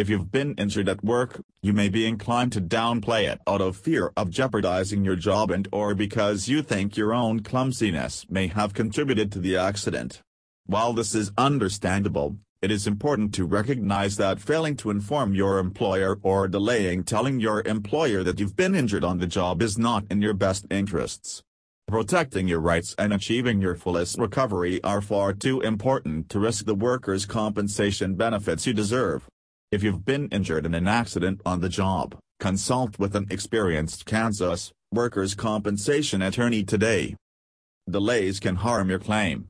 If you've been injured at work, you may be inclined to downplay it out of fear of jeopardizing your job and or because you think your own clumsiness may have contributed to the accident. While this is understandable, it is important to recognize that failing to inform your employer or delaying telling your employer that you've been injured on the job is not in your best interests. Protecting your rights and achieving your fullest recovery are far too important to risk the workers' compensation benefits you deserve. If you've been injured in an accident on the job, consult with an experienced Kansas workers' compensation attorney today. Delays can harm your claim.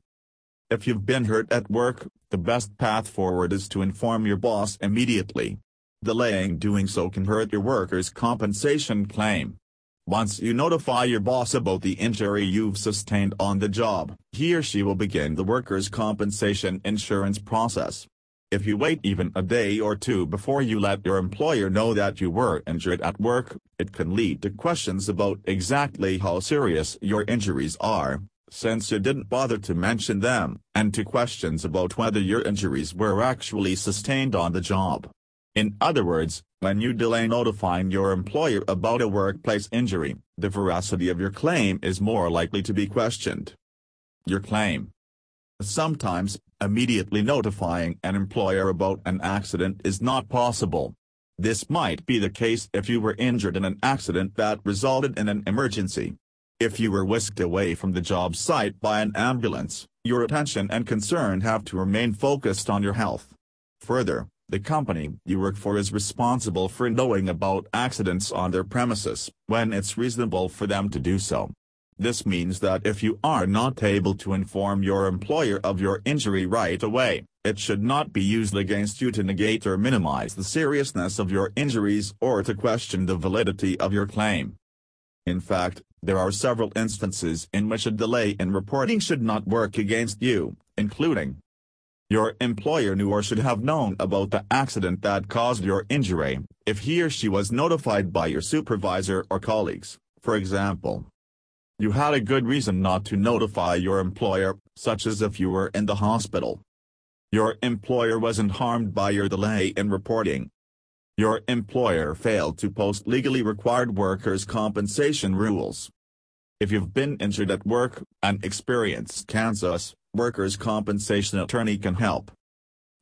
If you've been hurt at work, the best path forward is to inform your boss immediately. Delaying doing so can hurt your workers' compensation claim. Once you notify your boss about the injury you've sustained on the job, he or she will begin the workers' compensation insurance process. If you wait even a day or two before you let your employer know that you were injured at work, it can lead to questions about exactly how serious your injuries are, since you didn't bother to mention them, and to questions about whether your injuries were actually sustained on the job. In other words, when you delay notifying your employer about a workplace injury, the veracity of your claim is more likely to be questioned. Your claim. Sometimes, immediately notifying an employer about an accident is not possible. This might be the case if you were injured in an accident that resulted in an emergency. If you were whisked away from the job site by an ambulance, your attention and concern have to remain focused on your health. Further, the company you work for is responsible for knowing about accidents on their premises, when it's reasonable for them to do so. This means that if you are not able to inform your employer of your injury right away, it should not be used against you to negate or minimize the seriousness of your injuries or to question the validity of your claim. In fact, there are several instances in which a delay in reporting should not work against you, including your employer knew or should have known about the accident that caused your injury, if he or she was notified by your supervisor or colleagues, for example. You had a good reason not to notify your employer, such as if you were in the hospital. Your employer wasn't harmed by your delay in reporting. Your employer failed to post legally required workers' compensation rules. If you've been injured at work, an experienced Kansas workers' compensation attorney can help.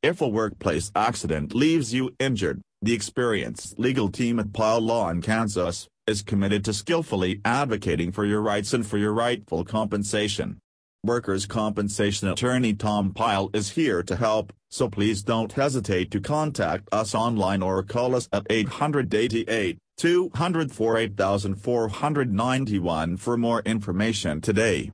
If a workplace accident leaves you injured, the experienced legal team at Pyle Law in Kansas is committed to skillfully advocating for your rights and for your rightful compensation. Workers' compensation attorney Tom Pyle is here to help, so please don't hesitate to contact us online or call us at 888 200 8491 for more information today.